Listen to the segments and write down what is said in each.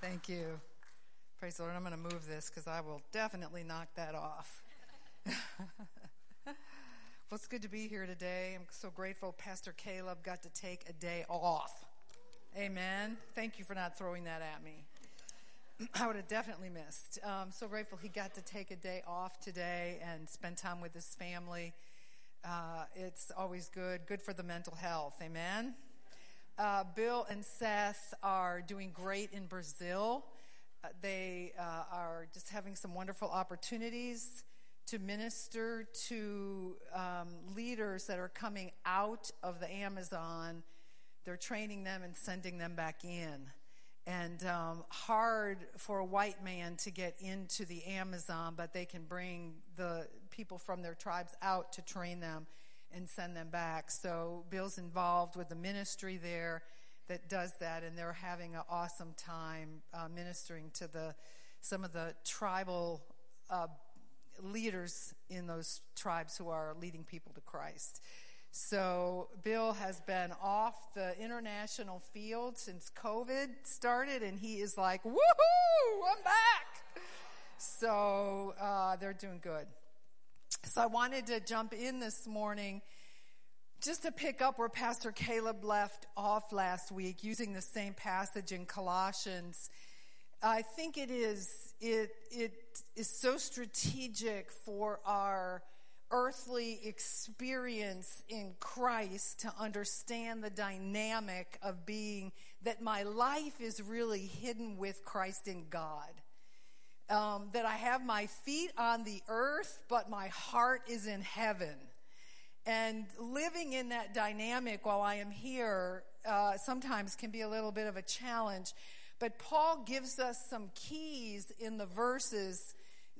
Thank you. Praise the Lord. I'm going to move this because I will definitely knock that off. well, it's good to be here today. I'm so grateful Pastor Caleb got to take a day off. Amen. Thank you for not throwing that at me. I would have definitely missed. Um, so grateful he got to take a day off today and spend time with his family. Uh, it's always good, good for the mental health. Amen. Uh, Bill and Seth are doing great in Brazil. Uh, they uh, are just having some wonderful opportunities to minister to um, leaders that are coming out of the Amazon. They're training them and sending them back in. And um, hard for a white man to get into the Amazon, but they can bring the people from their tribes out to train them and send them back. So Bill's involved with the ministry there that does that, and they're having an awesome time uh, ministering to the some of the tribal uh, leaders in those tribes who are leading people to Christ. So Bill has been off the international field since COVID started, and he is like, "Woohoo! I'm back!" So uh, they're doing good. So I wanted to jump in this morning just to pick up where Pastor Caleb left off last week, using the same passage in Colossians, I think it is it it is so strategic for our earthly experience in Christ to understand the dynamic of being that my life is really hidden with Christ in God. Um, that I have my feet on the earth, but my heart is in heaven. And living in that dynamic while I am here uh, sometimes can be a little bit of a challenge. But Paul gives us some keys in the verses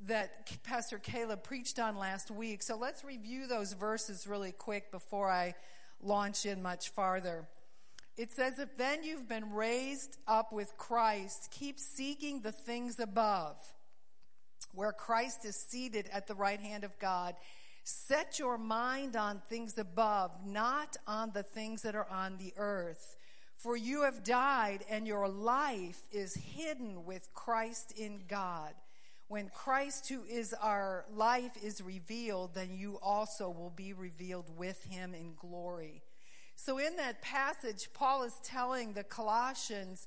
that Pastor Caleb preached on last week. So let's review those verses really quick before I launch in much farther. It says, If then you've been raised up with Christ, keep seeking the things above, where Christ is seated at the right hand of God. Set your mind on things above, not on the things that are on the earth. For you have died, and your life is hidden with Christ in God. When Christ, who is our life, is revealed, then you also will be revealed with him in glory. So, in that passage, Paul is telling the Colossians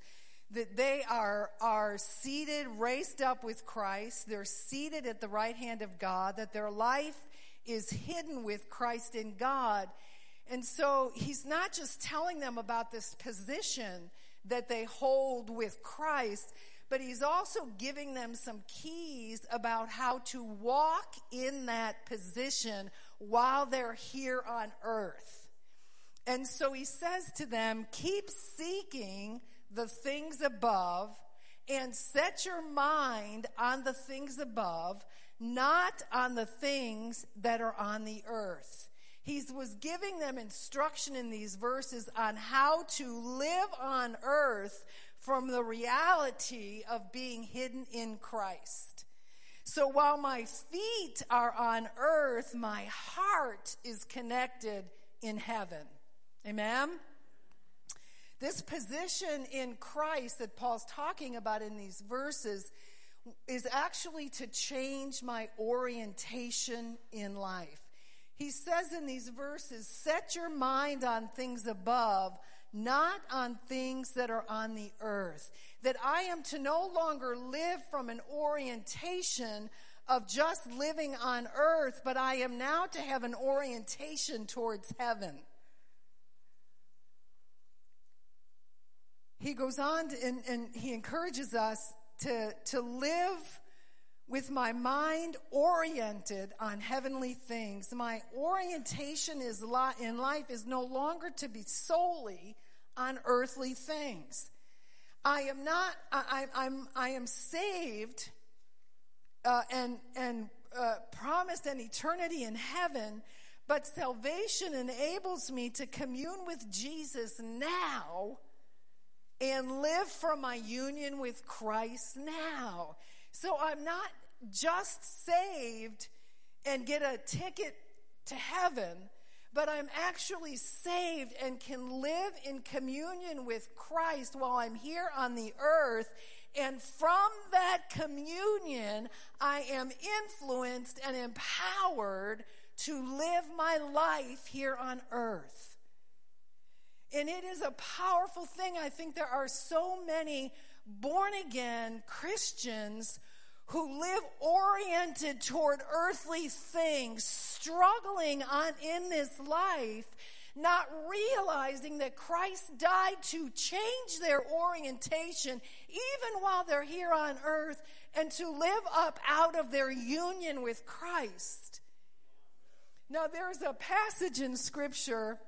that they are, are seated, raised up with Christ. They're seated at the right hand of God, that their life is hidden with Christ in God. And so he's not just telling them about this position that they hold with Christ, but he's also giving them some keys about how to walk in that position while they're here on earth. And so he says to them, keep seeking the things above and set your mind on the things above, not on the things that are on the earth. He was giving them instruction in these verses on how to live on earth from the reality of being hidden in Christ. So while my feet are on earth, my heart is connected in heaven. Amen? This position in Christ that Paul's talking about in these verses is actually to change my orientation in life. He says in these verses, set your mind on things above, not on things that are on the earth. That I am to no longer live from an orientation of just living on earth, but I am now to have an orientation towards heaven. He goes on to, and, and he encourages us to, to live with my mind oriented on heavenly things. My orientation is in life is no longer to be solely on earthly things. I am not, I, I'm, I am saved uh, and, and uh, promised an eternity in heaven, but salvation enables me to commune with Jesus now and live from my union with Christ now. So I'm not just saved and get a ticket to heaven, but I'm actually saved and can live in communion with Christ while I'm here on the earth And from that communion, I am influenced and empowered to live my life here on earth. And it is a powerful thing. I think there are so many born again Christians who live oriented toward earthly things, struggling on in this life, not realizing that Christ died to change their orientation even while they're here on earth and to live up out of their union with Christ. Now, there's a passage in Scripture,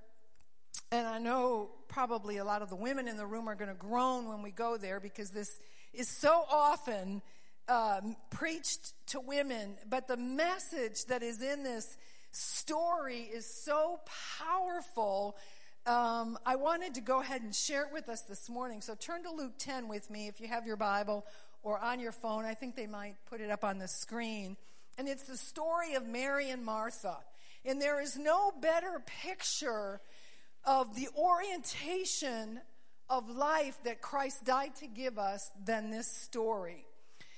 and I know probably a lot of the women in the room are going to groan when we go there because this is so often um, preached to women, but the message that is in this story is so powerful. Um, I wanted to go ahead and share it with us this morning. So turn to Luke 10 with me if you have your Bible or on your phone. I think they might put it up on the screen. And it's the story of Mary and Martha. And there is no better picture of the orientation of life that Christ died to give us than this story.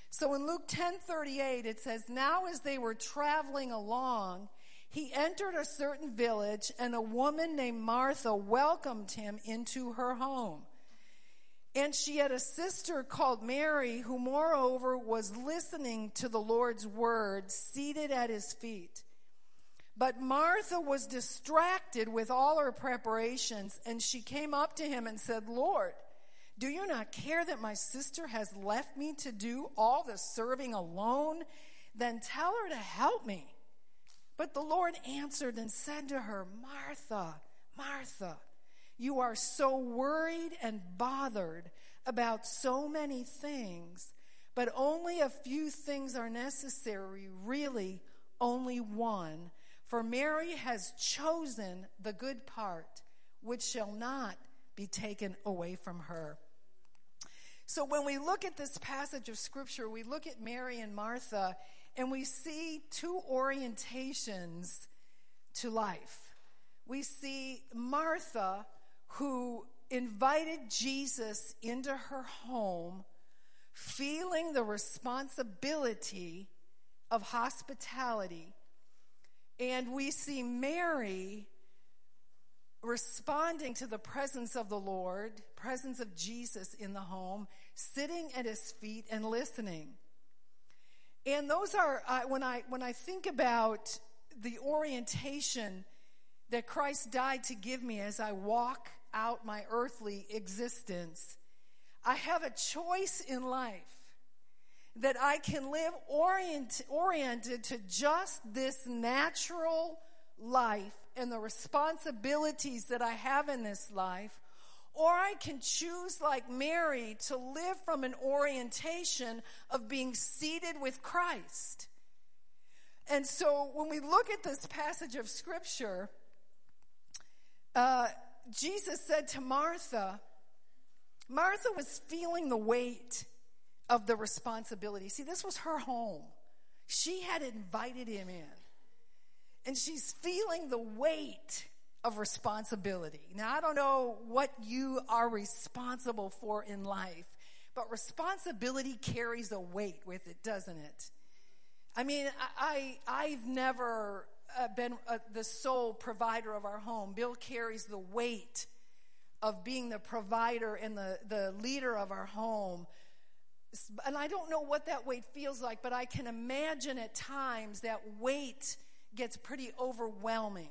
So in Luke 10:38 it says, "Now as they were traveling along, he entered a certain village and a woman named Martha welcomed him into her home. And she had a sister called Mary who moreover was listening to the Lord's word seated at his feet. But Martha was distracted with all her preparations and she came up to him and said, "Lord, do you not care that my sister has left me to do all the serving alone? Then tell her to help me. But the Lord answered and said to her, Martha, Martha, you are so worried and bothered about so many things, but only a few things are necessary, really, only one. For Mary has chosen the good part, which shall not be taken away from her. So when we look at this passage of scripture, we look at Mary and Martha and we see two orientations to life. We see Martha who invited Jesus into her home, feeling the responsibility of hospitality. And we see Mary responding to the presence of the Lord, presence of Jesus in the home, sitting at his feet and listening. And those are uh, when I when I think about the orientation that Christ died to give me as I walk out my earthly existence, I have a choice in life that I can live orient, oriented to just this natural life and the responsibilities that I have in this life, or I can choose, like Mary, to live from an orientation of being seated with Christ. And so when we look at this passage of Scripture, uh, Jesus said to Martha, Martha was feeling the weight of the responsibility. See, this was her home. She had invited him in and she's feeling the weight of responsibility. Now, I don't know what you are responsible for in life, but responsibility carries a weight with it, doesn't it? I mean, I, I have never uh, been uh, the sole provider of our home. Bill carries the weight of being the provider and the, the leader of our home. And I don't know what that weight feels like, but I can imagine at times that weight gets pretty overwhelming.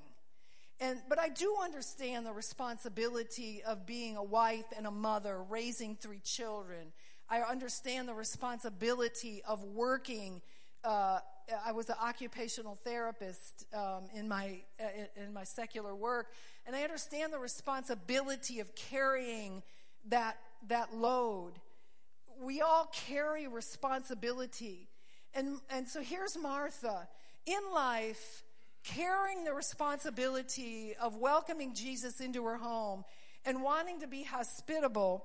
And, but I do understand the responsibility of being a wife and a mother, raising three children. I understand the responsibility of working. Uh, I was an occupational therapist um, in my uh, in my secular work, and I understand the responsibility of carrying that that load. We all carry responsibility, and and so here's Martha in life carrying the responsibility of welcoming Jesus into her home and wanting to be hospitable.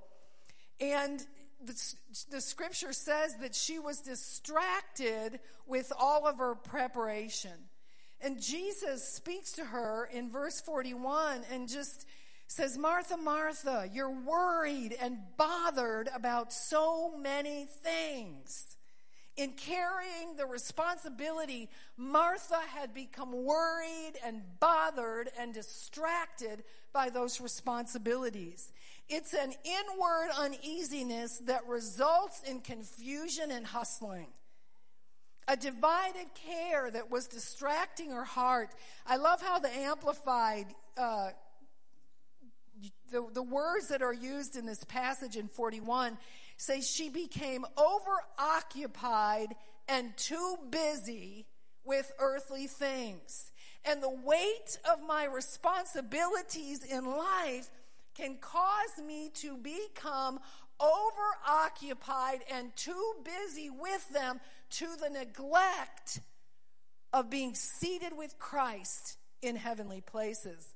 And the, the, scripture says that she was distracted with all of her preparation. And Jesus speaks to her in verse 41 and just says, Martha, Martha, you're worried and bothered about so many things. In carrying the responsibility, Martha had become worried and bothered and distracted by those responsibilities. It's an inward uneasiness that results in confusion and hustling. A divided care that was distracting her heart. I love how the Amplified, uh, the, the words that are used in this passage in 41 say she became overoccupied and too busy with earthly things. And the weight of my responsibilities in life can cause me to become overoccupied and too busy with them to the neglect of being seated with Christ in heavenly places.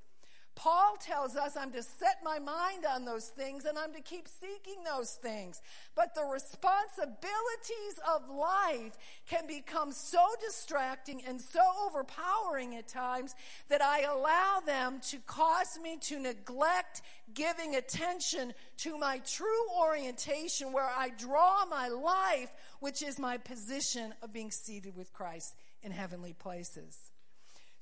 Paul tells us I'm to set my mind on those things and I'm to keep seeking those things. But the responsibilities of life can become so distracting and so overpowering at times that I allow them to cause me to neglect giving attention to my true orientation where I draw my life, which is my position of being seated with Christ in heavenly places.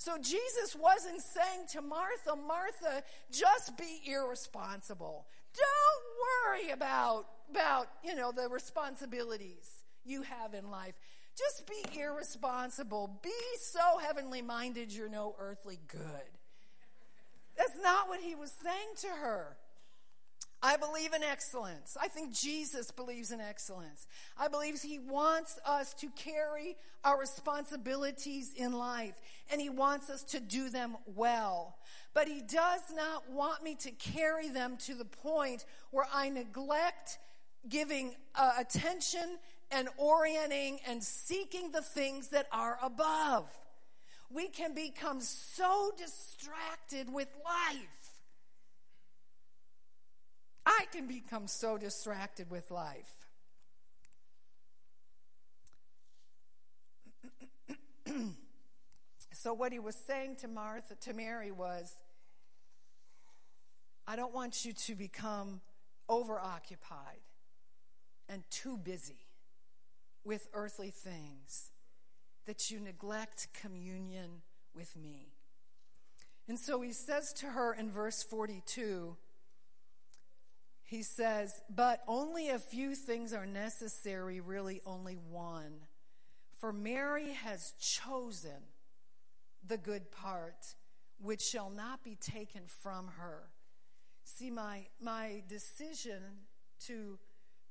So Jesus wasn't saying to Martha, Martha, just be irresponsible. Don't worry about, about, you know, the responsibilities you have in life. Just be irresponsible. Be so heavenly minded you're no earthly good. That's not what he was saying to her. I believe in excellence. I think Jesus believes in excellence. I believe he wants us to carry our responsibilities in life and he wants us to do them well. But he does not want me to carry them to the point where I neglect giving uh, attention and orienting and seeking the things that are above. We can become so distracted with life I can become so distracted with life. so what he was saying to Martha to Mary was I don't want you to become overoccupied and too busy with earthly things that you neglect communion with me. And so he says to her in verse 42 he says, But only a few things are necessary, really only one. For Mary has chosen the good part, which shall not be taken from her. See, my, my decision to,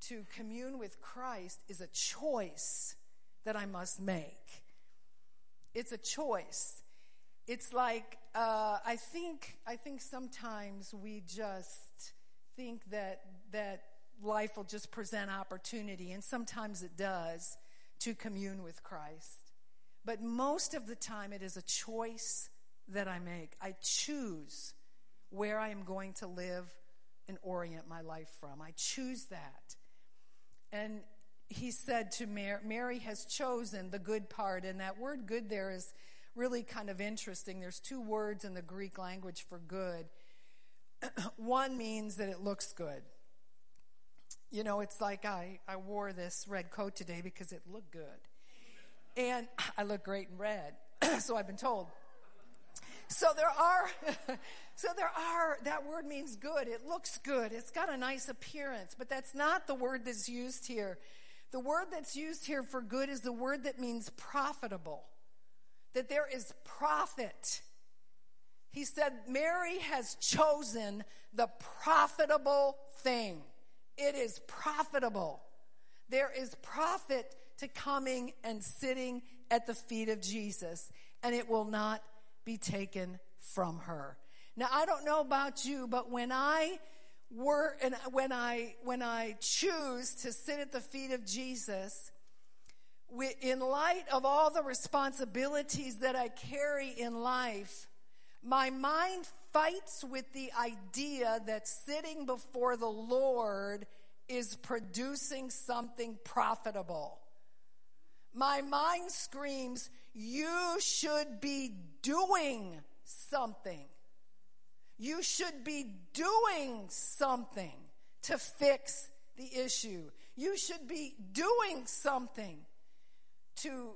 to commune with Christ is a choice that I must make. It's a choice. It's like, uh, I think, I think sometimes we just, think that that life will just present opportunity, and sometimes it does, to commune with Christ. But most of the time, it is a choice that I make. I choose where I am going to live and orient my life from. I choose that. And he said to Mary, Mary has chosen the good part, and that word good there is really kind of interesting. There's two words in the Greek language for good. One means that it looks good. You know, it's like I, I wore this red coat today because it looked good. And I look great in red, so I've been told. So there are, so there are, that word means good. It looks good. It's got a nice appearance, but that's not the word that's used here. The word that's used here for good is the word that means profitable. That there is profit he said, Mary has chosen the profitable thing. It is profitable. There is profit to coming and sitting at the feet of Jesus, and it will not be taken from her. Now, I don't know about you, but when I were and when I when I choose to sit at the feet of Jesus, in light of all the responsibilities that I carry in life, my mind fights with the idea that sitting before the Lord is producing something profitable. My mind screams, You should be doing something. You should be doing something to fix the issue. You should be doing something to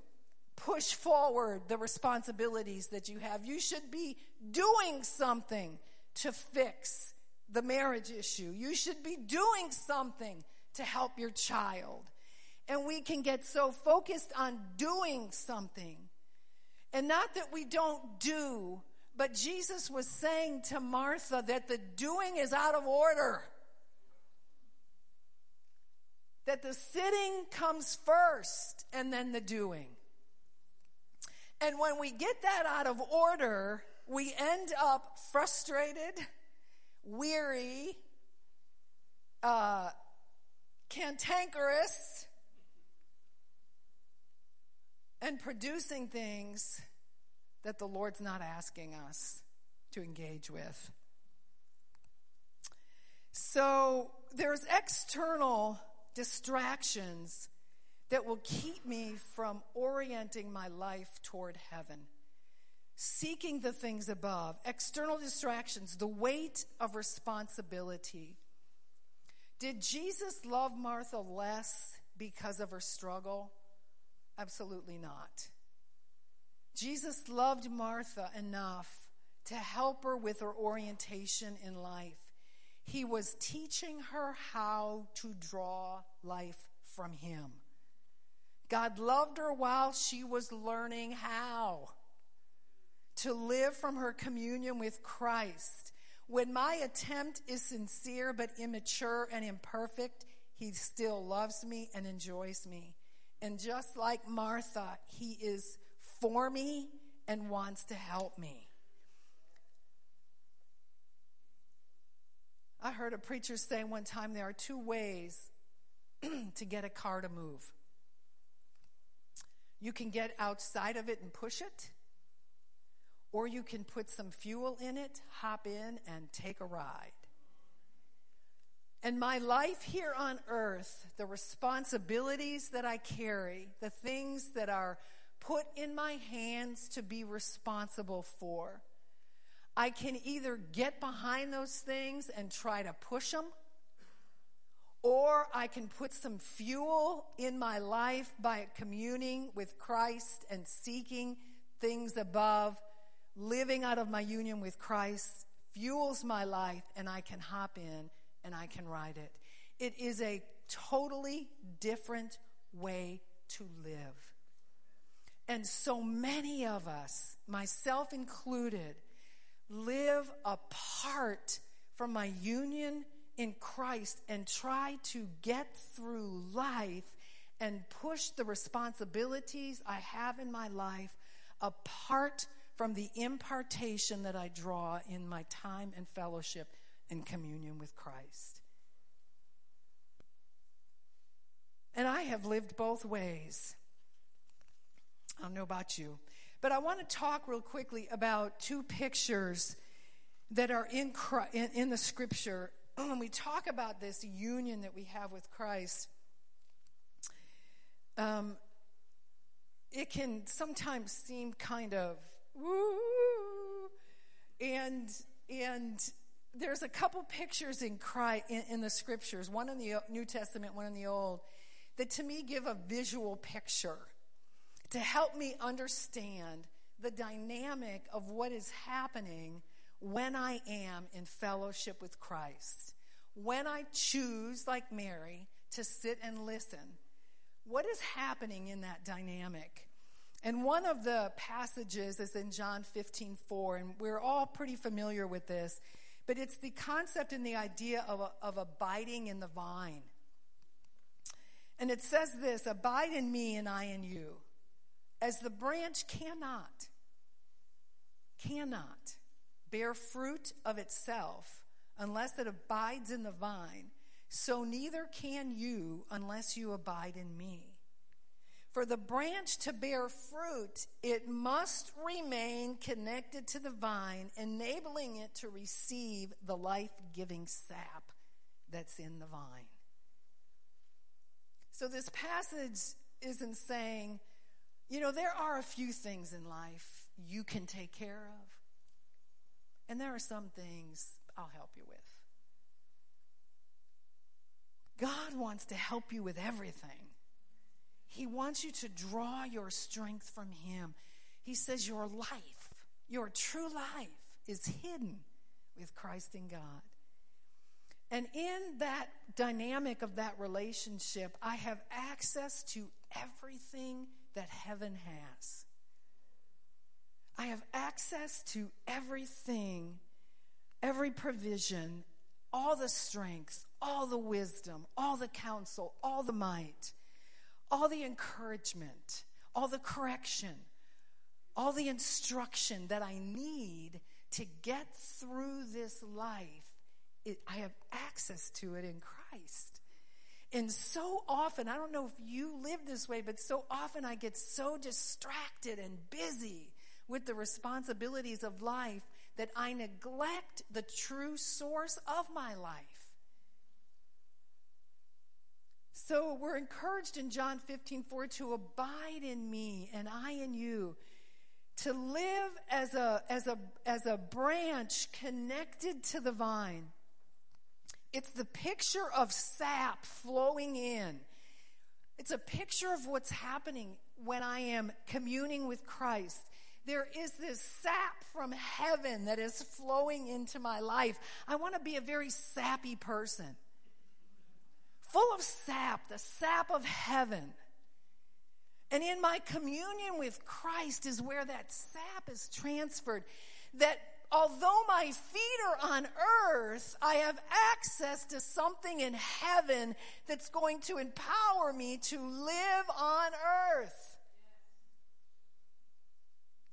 push forward the responsibilities that you have. You should be doing something to fix the marriage issue. You should be doing something to help your child. And we can get so focused on doing something. And not that we don't do, but Jesus was saying to Martha that the doing is out of order. That the sitting comes first and then the doing. And when we get that out of order, we end up frustrated, weary, uh, cantankerous, and producing things that the Lord's not asking us to engage with. So there's external distractions that will keep me from orienting my life toward heaven, seeking the things above, external distractions, the weight of responsibility. Did Jesus love Martha less because of her struggle? Absolutely not. Jesus loved Martha enough to help her with her orientation in life. He was teaching her how to draw life from Him. God loved her while she was learning how to live from her communion with Christ. When my attempt is sincere but immature and imperfect, He still loves me and enjoys me. And just like Martha, He is for me and wants to help me. I heard a preacher say one time there are two ways to get a car to move. You can get outside of it and push it, or you can put some fuel in it, hop in, and take a ride. And my life here on earth, the responsibilities that I carry, the things that are put in my hands to be responsible for, I can either get behind those things and try to push them, or I can put some fuel in my life by communing with Christ and seeking things above. Living out of my union with Christ fuels my life, and I can hop in and I can ride it. It is a totally different way to live. And so many of us, myself included, live apart from my union in Christ and try to get through life and push the responsibilities I have in my life apart from the impartation that I draw in my time and fellowship and communion with Christ. And I have lived both ways. I don't know about you. But I want to talk real quickly about two pictures that are in, in, in the scripture. When we talk about this union that we have with Christ, um, it can sometimes seem kind of woo, and and there's a couple pictures in, Christ, in, in the scriptures, one in the New Testament, one in the Old, that to me give a visual picture to help me understand the dynamic of what is happening when I am in fellowship with Christ. When I choose, like Mary, to sit and listen, what is happening in that dynamic? And one of the passages is in John 15, 4, and we're all pretty familiar with this. But it's the concept and the idea of, of abiding in the vine. And it says this Abide in me and I in you. As the branch cannot, cannot bear fruit of itself unless it abides in the vine, so neither can you unless you abide in me. For the branch to bear fruit, it must remain connected to the vine, enabling it to receive the life giving sap that's in the vine. So, this passage isn't saying, you know, there are a few things in life you can take care of. And there are some things I'll help you with. God wants to help you with everything. He wants you to draw your strength from Him. He says, Your life, your true life, is hidden with Christ in God. And in that dynamic of that relationship, I have access to everything that heaven has. I have access to everything, every provision, all the strength, all the wisdom, all the counsel, all the might, all the encouragement, all the correction, all the instruction that I need to get through this life. It, I have access to it in Christ. And so often, I don't know if you live this way, but so often I get so distracted and busy with the responsibilities of life that I neglect the true source of my life. So we're encouraged in John 15, 4 to abide in me and I in you. To live as a, as a, as a branch connected to the vine. It's the picture of sap flowing in. It's a picture of what's happening when I am communing with Christ. There is this sap from heaven that is flowing into my life. I want to be a very sappy person, full of sap, the sap of heaven. And in my communion with Christ is where that sap is transferred. That although my feet are on earth, I have access to something in heaven that's going to empower me to live on earth.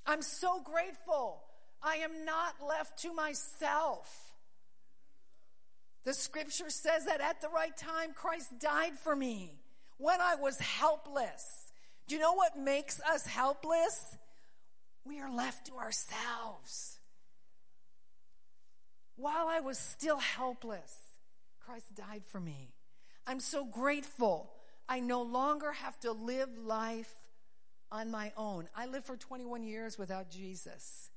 I'm so grateful. I am not left to myself. The scripture says that at the right time, Christ died for me when I was helpless. Do you know what makes us helpless? We are left to ourselves. While I was still helpless, Christ died for me. I'm so grateful. I no longer have to live life on my own. I lived for 21 years without Jesus.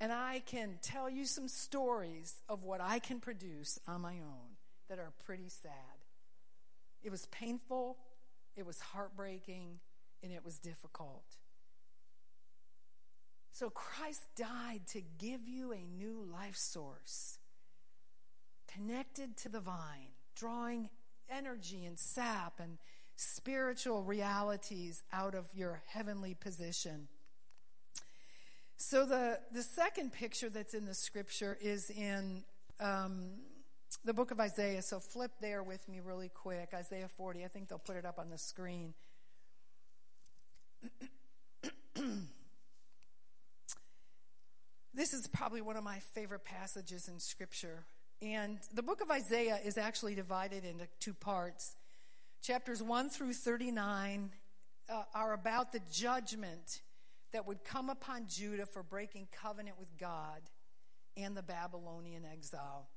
And I can tell you some stories of what I can produce on my own that are pretty sad. It was painful, it was heartbreaking, and it was difficult. So Christ died to give you a new life source, connected to the vine, drawing energy and sap and spiritual realities out of your heavenly position. So the, the second picture that's in the scripture is in um, the book of Isaiah. So flip there with me really quick. Isaiah 40. I think they'll put it up on the screen. this is probably one of my favorite passages in scripture. And the book of Isaiah is actually divided into two parts. Chapters 1 through 39 uh, are about the judgment that would come upon Judah for breaking covenant with God and the Babylonian exile.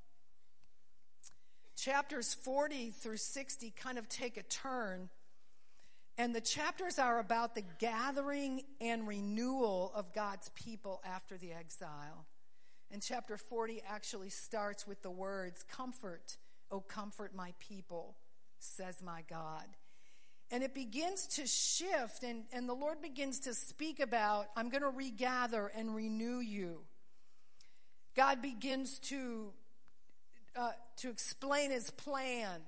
Chapters 40 through 60 kind of take a turn, and the chapters are about the gathering and renewal of God's people after the exile. And chapter 40 actually starts with the words, Comfort, O comfort my people says my God. And it begins to shift, and, and the Lord begins to speak about, I'm going to regather and renew you. God begins to, uh, to explain his plan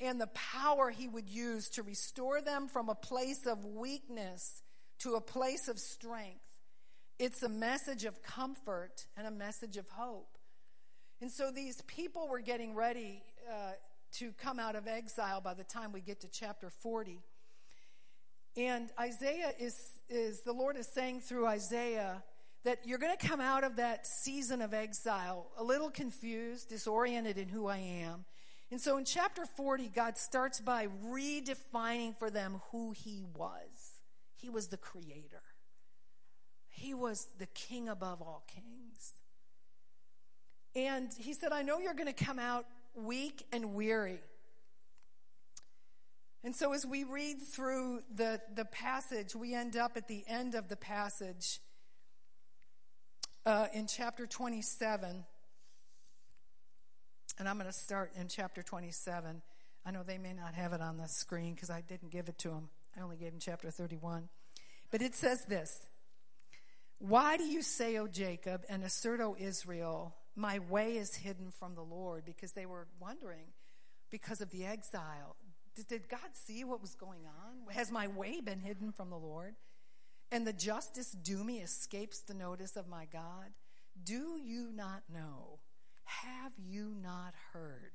and the power he would use to restore them from a place of weakness to a place of strength. It's a message of comfort and a message of hope. And so these people were getting ready uh, to come out of exile by the time we get to chapter 40. And Isaiah is, is the Lord is saying through Isaiah that you're going to come out of that season of exile a little confused, disoriented in who I am. And so in chapter 40, God starts by redefining for them who He was. He was the creator, He was the king above all kings. And He said, I know you're going to come out weak and weary. And so, as we read through the, the passage, we end up at the end of the passage uh, in chapter 27, and I'm going to start in chapter 27. I know they may not have it on the screen because I didn't give it to them. I only gave them chapter 31. But it says this Why do you say, O Jacob, and assert, O Israel, my way is hidden from the Lord? Because they were wondering, because of the exile, did, did God see what was going on? Has my way been hidden from the Lord? And the justice due me escapes the notice of my God? Do you not know? Have you not heard?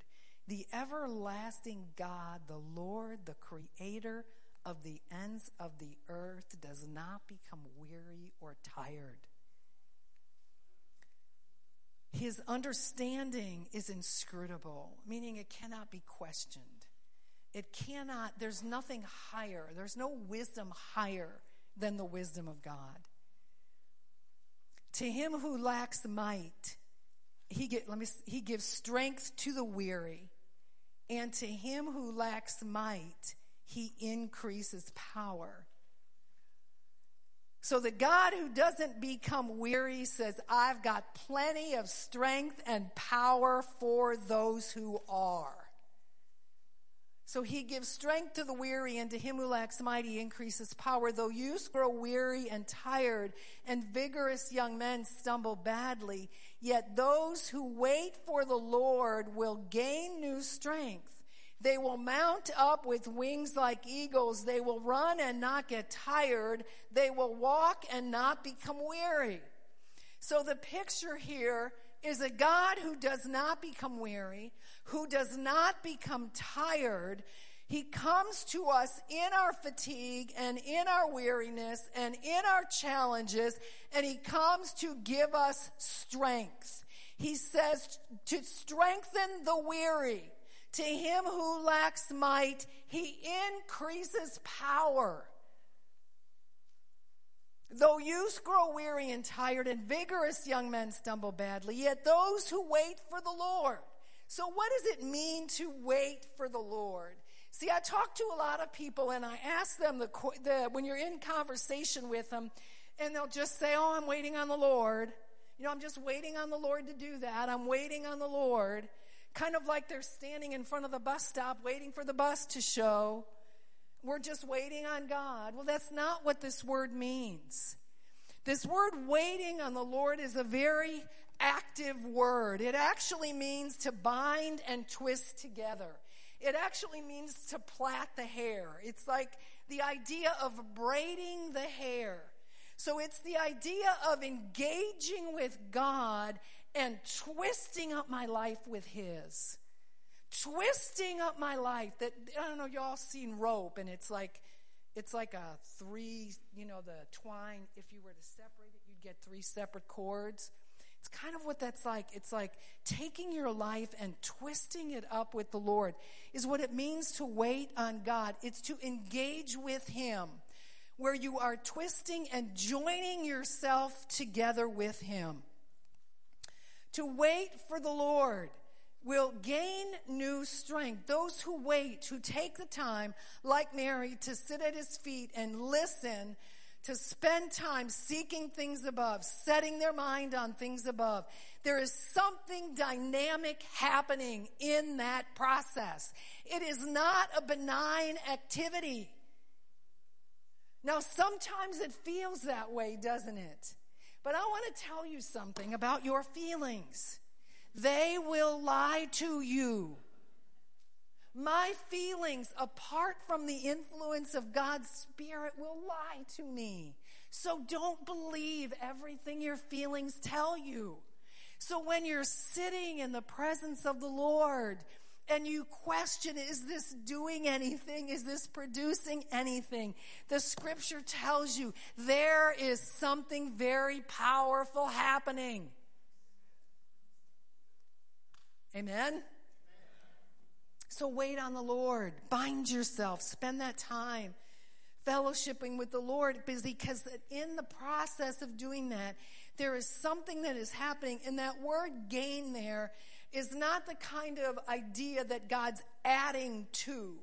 The everlasting God, the Lord, the creator of the ends of the earth, does not become weary or tired. His understanding is inscrutable, meaning it cannot be questioned. It cannot, there's nothing higher, there's no wisdom higher than the wisdom of God. To him who lacks might, he, get, let me, he gives strength to the weary. And to him who lacks might, he increases power. So the God who doesn't become weary says, I've got plenty of strength and power for those who are. So he gives strength to the weary, and to him who lacks might, he increases power. Though youths grow weary and tired, and vigorous young men stumble badly, yet those who wait for the Lord will gain new strength. They will mount up with wings like eagles. They will run and not get tired. They will walk and not become weary. So the picture here is a God who does not become weary, who does not become tired. He comes to us in our fatigue and in our weariness and in our challenges, and He comes to give us strength. He says to strengthen the weary. To him who lacks might, He increases power. Though youths grow weary and tired, and vigorous young men stumble badly, yet those who wait for the Lord. So, what does it mean to wait for the Lord? See, I talk to a lot of people and I ask them the, the, when you're in conversation with them, and they'll just say, Oh, I'm waiting on the Lord. You know, I'm just waiting on the Lord to do that. I'm waiting on the Lord. Kind of like they're standing in front of the bus stop waiting for the bus to show. We're just waiting on God. Well, that's not what this word means. This word waiting on the Lord is a very active word. It actually means to bind and twist together. It actually means to plait the hair. It's like the idea of braiding the hair. So it's the idea of engaging with God and twisting up my life with His twisting up my life that I don't know, y'all seen rope and it's like it's like a three, you know, the twine, if you were to separate it, you'd get three separate cords. It's kind of what that's like. It's like taking your life and twisting it up with the Lord is what it means to wait on God. It's to engage with Him, where you are twisting and joining yourself together with Him. To wait for the Lord will gain new strength. Those who wait, who take the time, like Mary, to sit at his feet and listen, to spend time seeking things above, setting their mind on things above. There is something dynamic happening in that process. It is not a benign activity. Now, sometimes it feels that way, doesn't it? But I want to tell you something about your feelings. They will lie to you. My feelings, apart from the influence of God's Spirit, will lie to me. So don't believe everything your feelings tell you. So when you're sitting in the presence of the Lord and you question, is this doing anything? Is this producing anything? The scripture tells you there is something very powerful happening. Amen? So wait on the Lord. Bind yourself. Spend that time fellowshipping with the Lord because in the process of doing that, there is something that is happening. And that word gain there is not the kind of idea that God's adding to.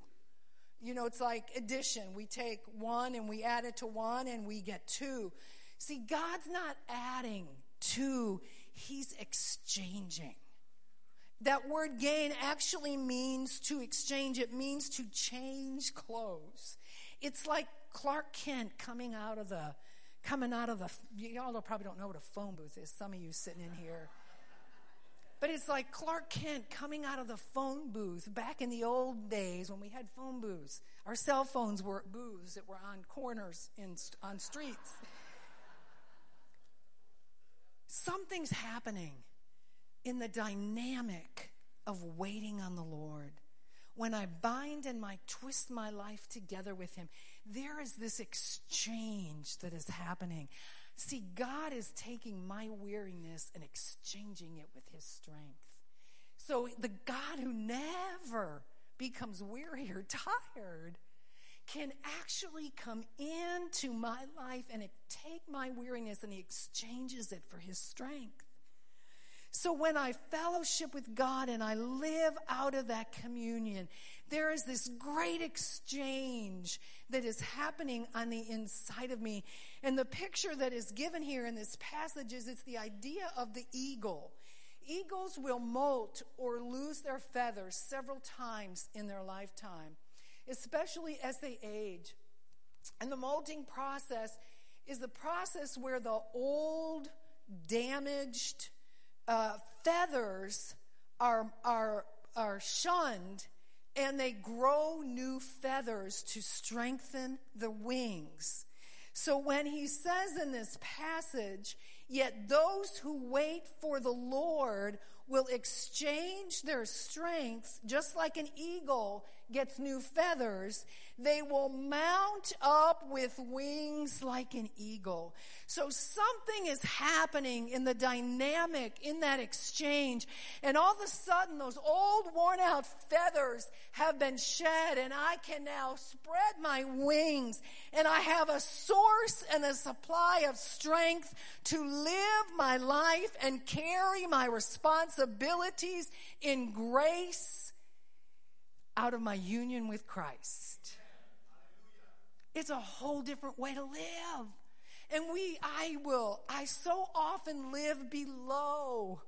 You know, it's like addition. We take one and we add it to one and we get two. See, God's not adding Two, he's exchanging. That word gain actually means to exchange, it means to change clothes. It's like Clark Kent coming out of the coming out of the y'all probably don't know what a phone booth is. Some of you sitting in here. But it's like Clark Kent coming out of the phone booth back in the old days when we had phone booths. Our cell phones were booths that were on corners in, on streets. Something's happening in the dynamic of waiting on the Lord. When I bind and I twist my life together with Him, there is this exchange that is happening. See, God is taking my weariness and exchanging it with His strength. So the God who never becomes weary or tired can actually come into my life and take my weariness and He exchanges it for His strength. So when I fellowship with God and I live out of that communion, there is this great exchange that is happening on the inside of me. And the picture that is given here in this passage is it's the idea of the eagle. Eagles will molt or lose their feathers several times in their lifetime, especially as they age. And the molting process is the process where the old, damaged, uh, feathers are, are, are shunned and they grow new feathers to strengthen the wings. So when he says in this passage, yet those who wait for the Lord will exchange their strength, just like an eagle gets new feathers, they will mount up with wings like an eagle. So something is happening in the dynamic in that exchange. And all of a sudden, those old worn out feathers have been shed, and I can now spread my wings, and I have a source and a supply of strength to live my life and carry my responsibilities in grace out of my union with Christ. It's a whole different way to live. And we, I will, I so often live below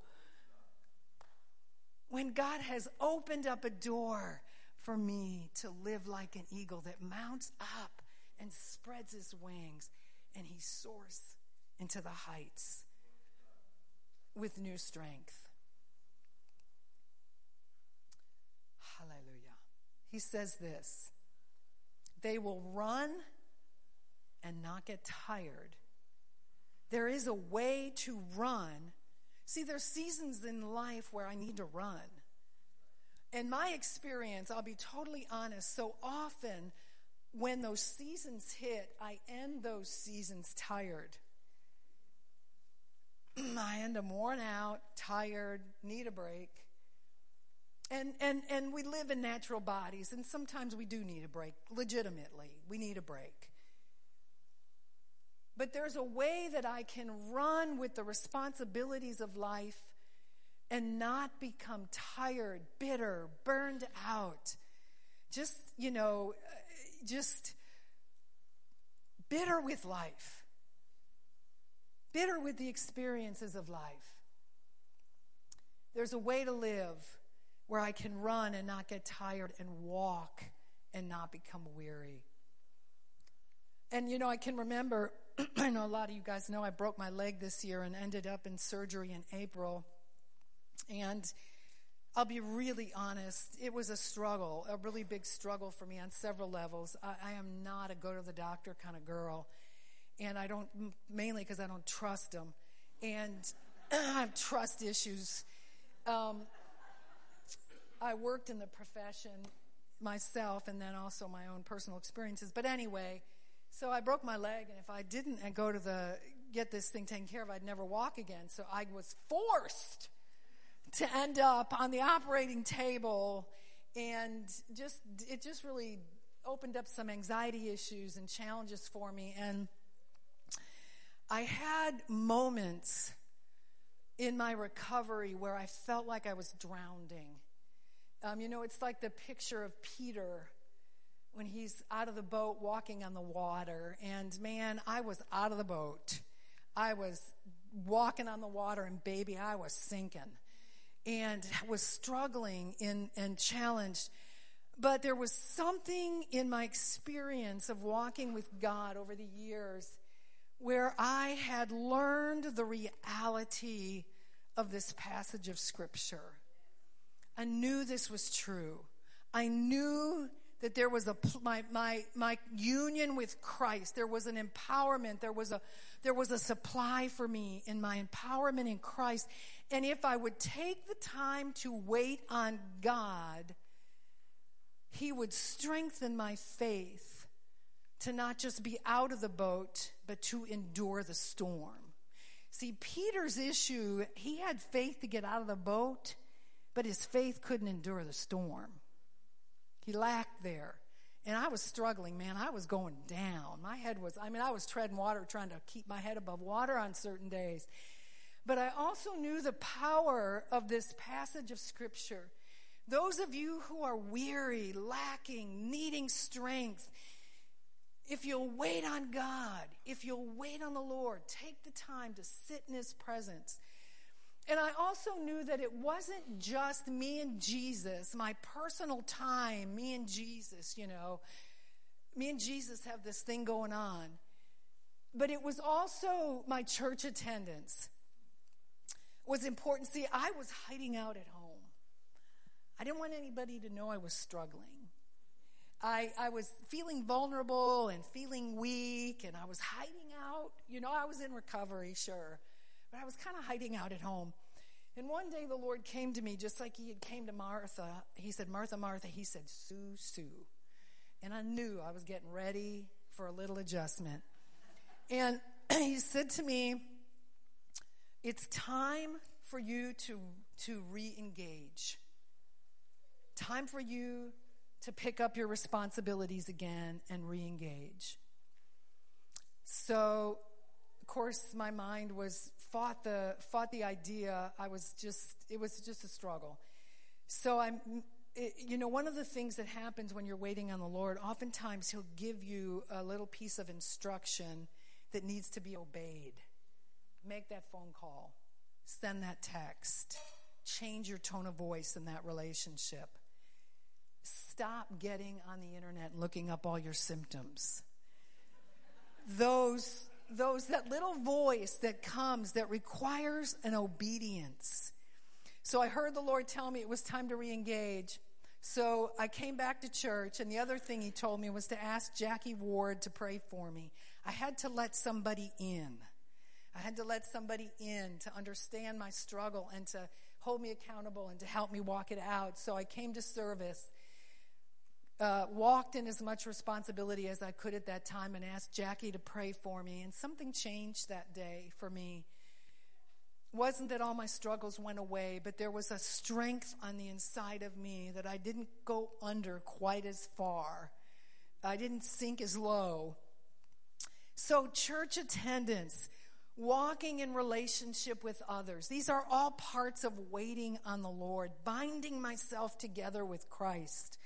when God has opened up a door for me to live like an eagle that mounts up and spreads his wings and he soars into the heights with new strength. He says this They will run and not get tired. There is a way to run. See, there's seasons in life where I need to run. In my experience, I'll be totally honest, so often when those seasons hit, I end those seasons tired. I end them worn out, tired, need a break. And, and, and we live in natural bodies, and sometimes we do need a break, legitimately. We need a break. But there's a way that I can run with the responsibilities of life and not become tired, bitter, burned out. Just, you know, just bitter with life, bitter with the experiences of life. There's a way to live where I can run and not get tired and walk and not become weary. And you know, I can remember, I know a lot of you guys know I broke my leg this year and ended up in surgery in April. And I'll be really honest, it was a struggle, a really big struggle for me on several levels. I, I am not a go to the doctor kind of girl. And I don't, mainly because I don't trust them. And I have trust issues. Um, I worked in the profession myself and then also my own personal experiences. But anyway, so I broke my leg, and if I didn't uh, go to the get this thing taken care of, I'd never walk again. So I was forced to end up on the operating table, and just it just really opened up some anxiety issues and challenges for me. And I had moments in my recovery where I felt like I was drowning. Um, you know, it's like the picture of Peter when he's out of the boat walking on the water. And man, I was out of the boat. I was walking on the water, and baby, I was sinking and was struggling in, and challenged. But there was something in my experience of walking with God over the years where I had learned the reality of this passage of Scripture. I knew this was true. I knew that there was a my my my union with Christ. There was an empowerment. There was a there was a supply for me in my empowerment in Christ. And if I would take the time to wait on God, He would strengthen my faith to not just be out of the boat, but to endure the storm. See, Peter's issue, he had faith to get out of the boat, but his faith couldn't endure the storm. He lacked there. And I was struggling, man. I was going down. My head was, I mean, I was treading water trying to keep my head above water on certain days. But I also knew the power of this passage of Scripture. Those of you who are weary, lacking, needing strength, if you'll wait on God, if you'll wait on the Lord, take the time to sit in His presence. And I also knew that it wasn't just me and Jesus, my personal time, me and Jesus, you know. Me and Jesus have this thing going on. But it was also my church attendance was important. See, I was hiding out at home. I didn't want anybody to know I was struggling. I, I was feeling vulnerable and feeling weak, and I was hiding out. You know, I was in recovery, sure, but I was kind of hiding out at home. And one day the Lord came to me just like he had came to Martha. He said, Martha, Martha. He said, Sue, Sue. And I knew I was getting ready for a little adjustment. And he said to me, it's time for you to, to re engage. Time for you to pick up your responsibilities again and re engage. So, course, my mind was fought the fought the idea. I was just it was just a struggle. So I'm it, you know one of the things that happens when you're waiting on the Lord, oftentimes He'll give you a little piece of instruction that needs to be obeyed make that phone call, send that text, change your tone of voice in that relationship. Stop getting on the internet looking up all your symptoms. Those, those, that little voice that comes that requires an obedience. So I heard the Lord tell me it was time to re engage. So I came back to church, and the other thing he told me was to ask Jackie Ward to pray for me. I had to let somebody in. I had to let somebody in to understand my struggle and to hold me accountable and to help me walk it out. So I came to service, uh, walked in as much responsibility as I could at that time, and asked Jackie to pray for me. And something changed that day for me. Wasn't that all my struggles went away, but there was a strength on the inside of me that I didn't go under quite as far. I didn't sink as low. So, church attendance walking in relationship with others. These are all parts of waiting on the Lord, binding myself together with Christ.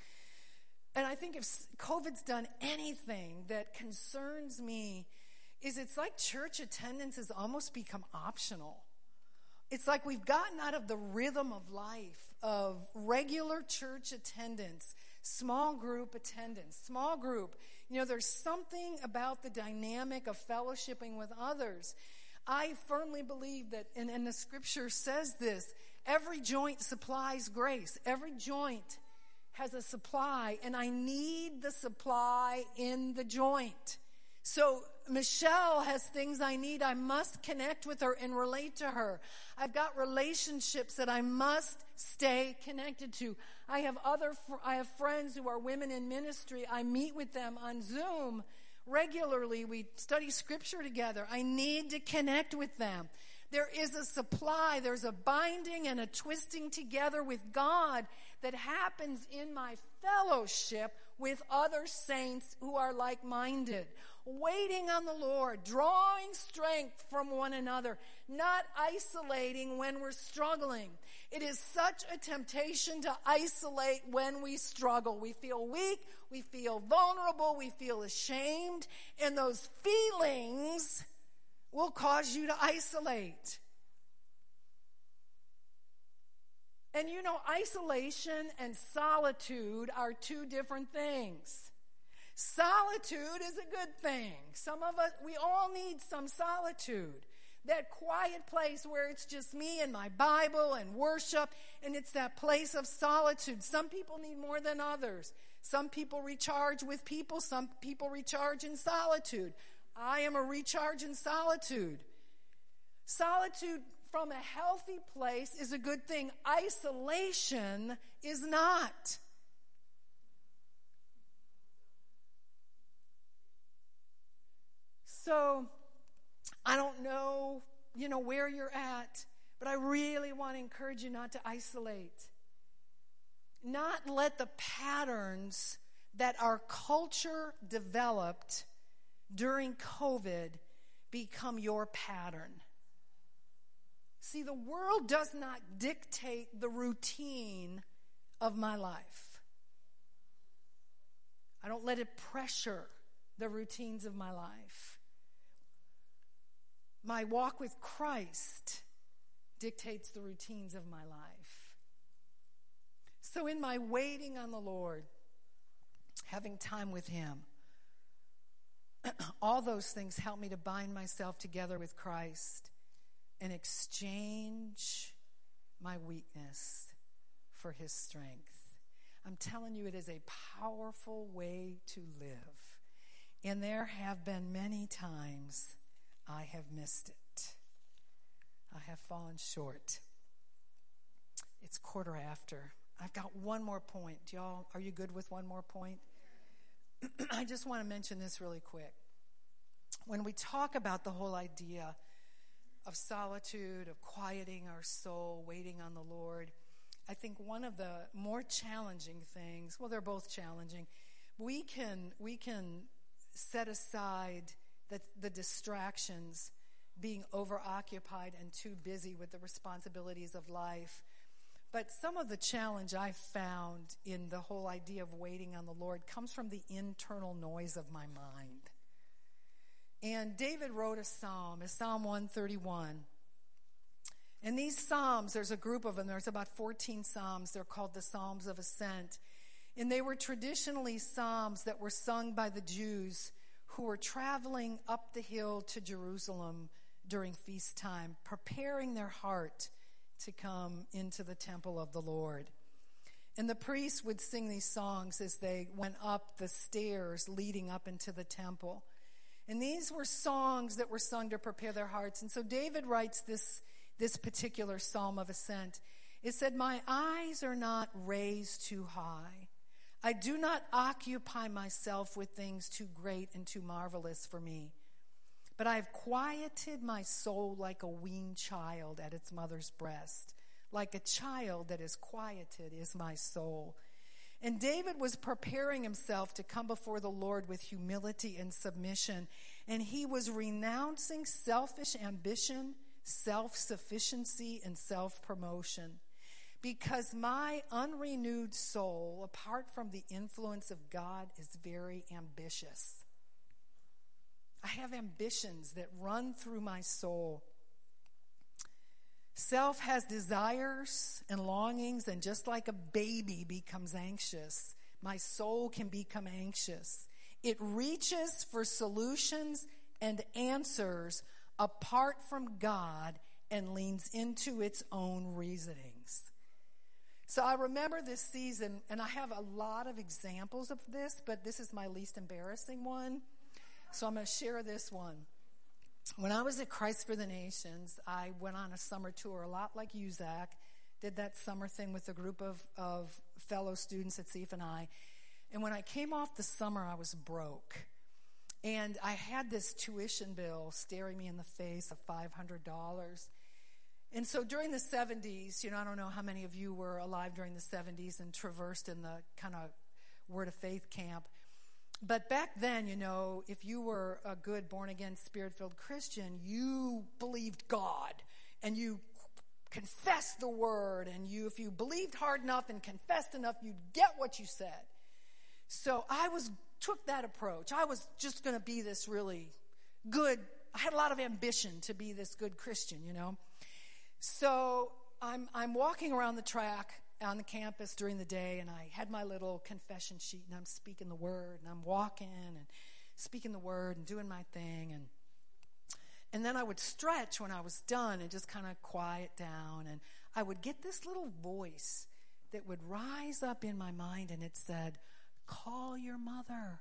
And I think if COVID's done anything that concerns me, is it's like church attendance has almost become optional. It's like we've gotten out of the rhythm of life of regular church attendance, small group attendance, small group. You know, there's something about the dynamic of fellowshipping with others I firmly believe that, and, and the scripture says this every joint supplies grace. Every joint has a supply, and I need the supply in the joint. So, Michelle has things I need. I must connect with her and relate to her. I've got relationships that I must stay connected to. I have other, I have friends who are women in ministry. I meet with them on Zoom regularly. We study scripture together. I need to connect with them. There is a supply, there's a binding and a twisting together with God that happens in my fellowship with other saints who are like minded, waiting on the Lord, drawing strength from one another, not isolating when we're struggling. It is such a temptation to isolate when we struggle. We feel weak, we feel vulnerable, we feel ashamed, and those feelings will cause you to isolate. And you know, isolation and solitude are two different things. Solitude is a good thing. Some of us, we all need some solitude. That quiet place where it's just me and my Bible and worship, and it's that place of solitude. Some people need more than others. Some people recharge with people, some people recharge in solitude. I am a recharge in solitude. Solitude from a healthy place is a good thing, isolation is not. So, I don't know, you know, where you're at, but I really want to encourage you not to isolate. Not let the patterns that our culture developed during COVID become your pattern. See, the world does not dictate the routine of my life. I don't let it pressure the routines of my life. My walk with Christ dictates the routines of my life. So, in my waiting on the Lord, having time with Him, all those things help me to bind myself together with Christ and exchange my weakness for his strength. I'm telling you, it is a powerful way to live. And there have been many times I have missed it. I have fallen short. It's quarter after. I've got one more point. Y'all, are you good with one more point? I just want to mention this really quick. When we talk about the whole idea of solitude, of quieting our soul, waiting on the Lord. I think one of the more challenging things, well, they're both challenging. We can, we can set aside the, the distractions, being overoccupied and too busy with the responsibilities of life. But some of the challenge I found in the whole idea of waiting on the Lord comes from the internal noise of my mind. And David wrote a psalm, a Psalm 131. And these psalms, there's a group of them, there's about 14 psalms. They're called the Psalms of Ascent. And they were traditionally psalms that were sung by the Jews who were traveling up the hill to Jerusalem during feast time, preparing their heart to come into the temple of the Lord. And the priests would sing these songs as they went up the stairs leading up into the temple. And these were songs that were sung to prepare their hearts. And so David writes this, this particular psalm of ascent. It said, My eyes are not raised too high. I do not occupy myself with things too great and too marvelous for me. But I have quieted my soul like a weaned child at its mother's breast. Like a child that is quieted is my soul. And David was preparing himself to come before the Lord with humility and submission. And he was renouncing selfish ambition, self sufficiency, and self promotion. Because my unrenewed soul, apart from the influence of God, is very ambitious. I have ambitions that run through my soul. Self has desires and longings, and just like a baby becomes anxious, my soul can become anxious. It reaches for solutions and answers apart from God and leans into its own reasonings. So I remember this season, and I have a lot of examples of this, but this is my least embarrassing one. So I'm going to share this one. When I was at Christ for the Nations, I went on a summer tour, a lot like you, Zach. Did that summer thing with a group of, of fellow students at CFNI. And when I came off the summer, I was broke. And I had this tuition bill staring me in the face of $500. And so during the 70s, you know, I don't know how many of you were alive during the 70s and traversed in the kind of Word of Faith camp. But back then, you know, if you were a good born again, spirit filled Christian, you believed God and you confessed the word. And you, if you believed hard enough and confessed enough, you'd get what you said. So I was, took that approach. I was just going to be this really good I had a lot of ambition to be this good Christian, you know. So I'm, I'm walking around the track on the campus during the day, and I had my little confession sheet, and I'm speaking the word, and I'm walking and speaking the word and doing my thing, and and then I would stretch when I was done and just kind of quiet down, and I would get this little voice that would rise up in my mind, and it said, "Call your mother."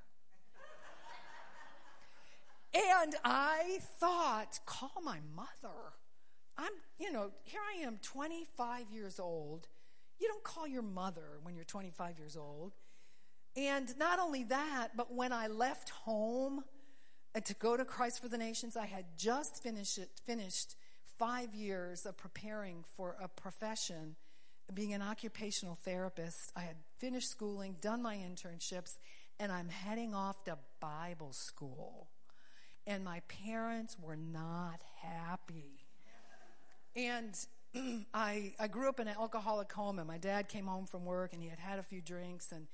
and I thought, "Call my mother." I'm, you know, here I am, 25 years old. You don't call your mother when you're 25 years old. And not only that, but when I left home uh, to go to Christ for the Nations, I had just finished finished five years of preparing for a profession, being an occupational therapist. I had finished schooling, done my internships, and I'm heading off to Bible school. And my parents were not happy. And I, I grew up in an alcoholic home, and my dad came home from work, and he had had a few drinks, and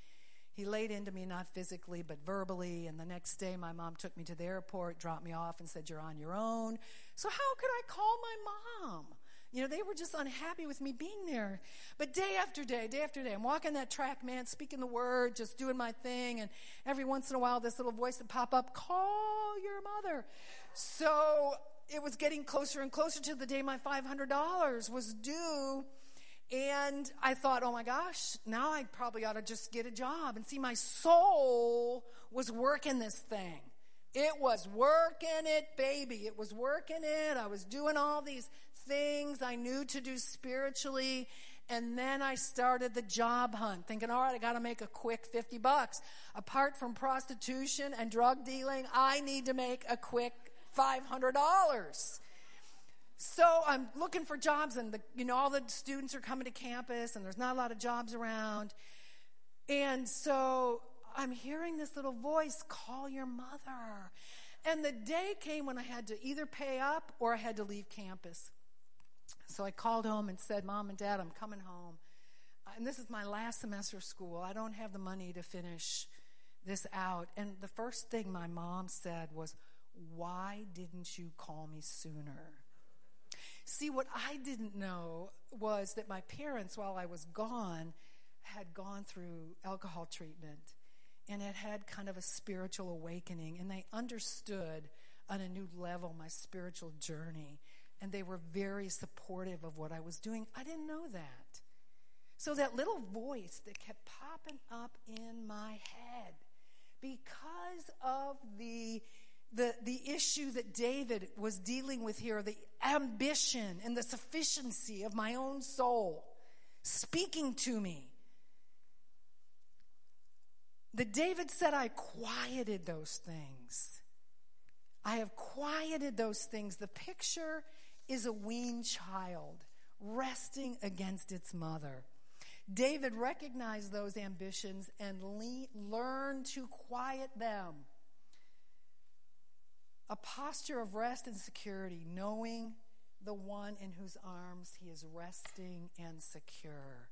he laid into me, not physically, but verbally. And the next day, my mom took me to the airport, dropped me off, and said, You're on your own. So, how could I call my mom? You know, they were just unhappy with me being there. But day after day, day after day, I'm walking that track, man, speaking the word, just doing my thing. And every once in a while, this little voice would pop up, call your mother. So it was getting closer and closer to the day my $500 was due. And I thought, oh my gosh, now I probably ought to just get a job. And see, my soul was working this thing. It was working it, baby. It was working it. I was doing all these things I knew to do spiritually. And then I started the job hunt, thinking, all right, I got to make a quick 50 bucks. Apart from prostitution and drug dealing, I need to make a quick $500. So I'm looking for jobs, and the, you know all the students are coming to campus, and there's not a lot of jobs around. And so I'm hearing this little voice call your mother. And the day came when I had to either pay up or I had to leave campus. So I called home and said, Mom and Dad, I'm coming home. And this is my last semester of school. I don't have the money to finish this out. And the first thing my mom said was, why didn't you call me sooner? See, what I didn't know was that my parents, while I was gone, had gone through alcohol treatment and had had kind of a spiritual awakening, and they understood on a new level my spiritual journey, and they were very supportive of what I was doing. I didn't know that. So that little voice that kept popping up in my head because of the the, the issue that David was dealing with here, the ambition and the sufficiency of my own soul speaking to me. That David said, I quieted those things. I have quieted those things. The picture is a weaned child resting against its mother. David recognized those ambitions and le- learned to quiet them a posture of rest and security, knowing the one in whose arms he is resting and secure.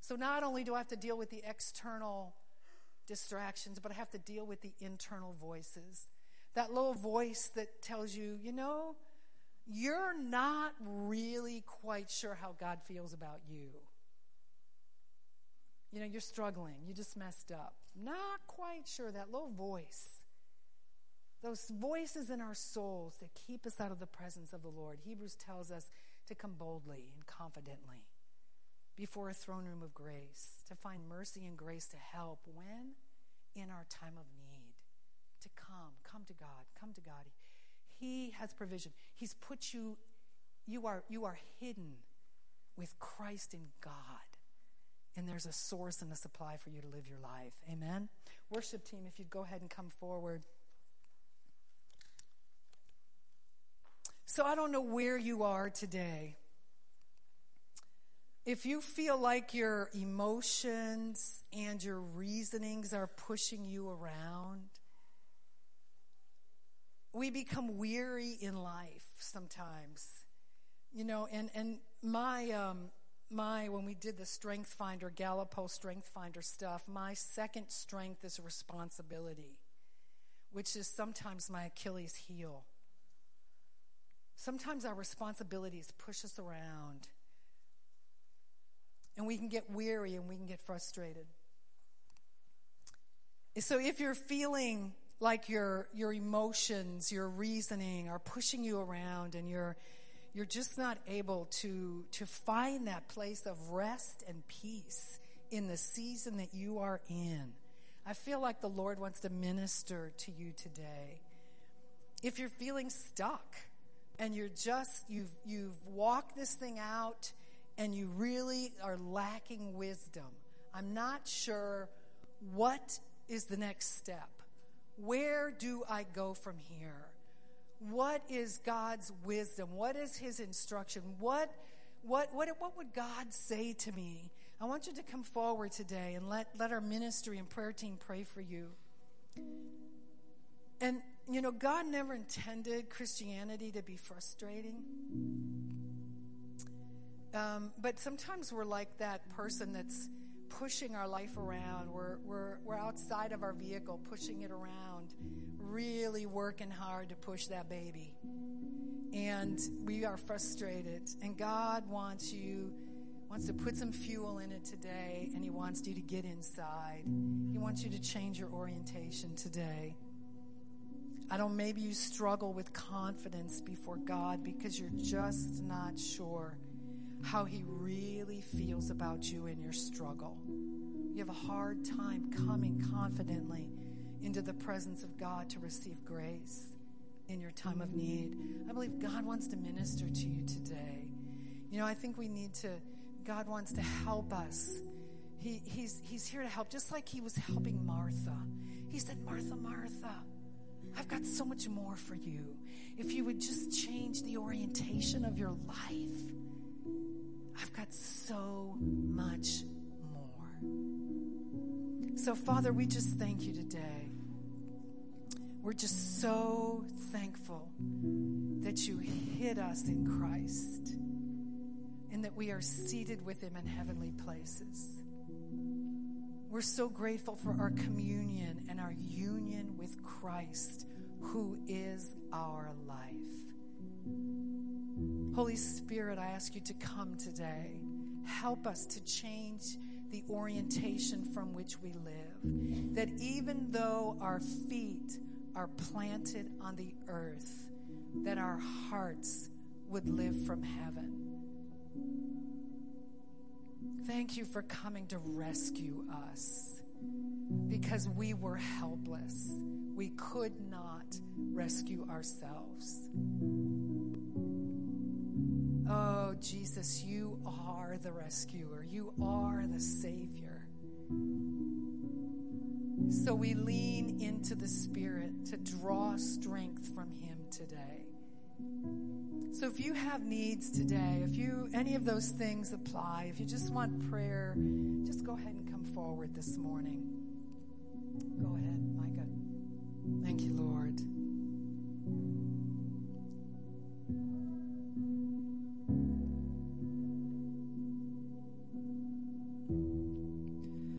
So not only do I have to deal with the external distractions, but I have to deal with the internal voices. That little voice that tells you, you know, you're not really quite sure how God feels about you. You know, you're struggling. You just messed up. Not quite sure. That little voice those voices in our souls that keep us out of the presence of the Lord. Hebrews tells us to come boldly and confidently before a throne room of grace, to find mercy and grace to help when? In our time of need. To come, come to God, come to God. He has provision. He's put you, you are, you are hidden with Christ in God. And there's a source and a supply for you to live your life. Amen? Worship team, if you'd go ahead and come forward. So I don't know where you are today. If you feel like your emotions and your reasonings are pushing you around, we become weary in life sometimes. You know, and, and my, um, my, when we did the Strength Finder, Gallup Strength Finder stuff, my second strength is responsibility, which is sometimes my Achilles heel Sometimes our responsibilities push us around. And we can get weary and we can get frustrated. So if you're feeling like your your emotions, your reasoning are pushing you around and you're you're just not able to to find that place of rest and peace in the season that you are in. I feel like the Lord wants to minister to you today. If you're feeling stuck and you're just you've you've walked this thing out and you really are lacking wisdom. I'm not sure what is the next step. Where do I go from here? What is God's wisdom? What is his instruction? What what what what would God say to me? I want you to come forward today and let, let our ministry and prayer team pray for you. And, you know, God never intended Christianity to be frustrating. Um, but sometimes we're like that person that's pushing our life around. We're, we're, we're outside of our vehicle, pushing it around, really working hard to push that baby. And we are frustrated. And God wants you wants to put some fuel in it today, and He wants you to get inside. He wants you to change your orientation today. I don't, maybe you struggle with confidence before God because you're just not sure how He really feels about you in your struggle. You have a hard time coming confidently into the presence of God to receive grace in your time of need. I believe God wants to minister to you today. You know, I think we need to God wants to help us. He, he's, he's here to help, just like he was helping Martha. He said, Martha, Martha, I've got so much more for you. If you would just change the orientation of your life, I've got so much more. So, Father, we just thank you today. We're just so thankful that you hid us in Christ and that we are seated with Him in heavenly places. We're so grateful for our communion and our union with Christ, who is our life. Holy Spirit, I ask you to come today. Help us to change the orientation from which we live. That even though our feet are planted on the earth, that our hearts would live from heaven. Thank you for coming to rescue us because we were helpless. We could not rescue ourselves. Oh, Jesus, you are the rescuer. You are the Savior. So we lean into the Spirit to draw strength from Him today. So if you have needs today, if you any of those things apply, if you just want prayer, just go ahead and come forward this morning. Thank you, Lord.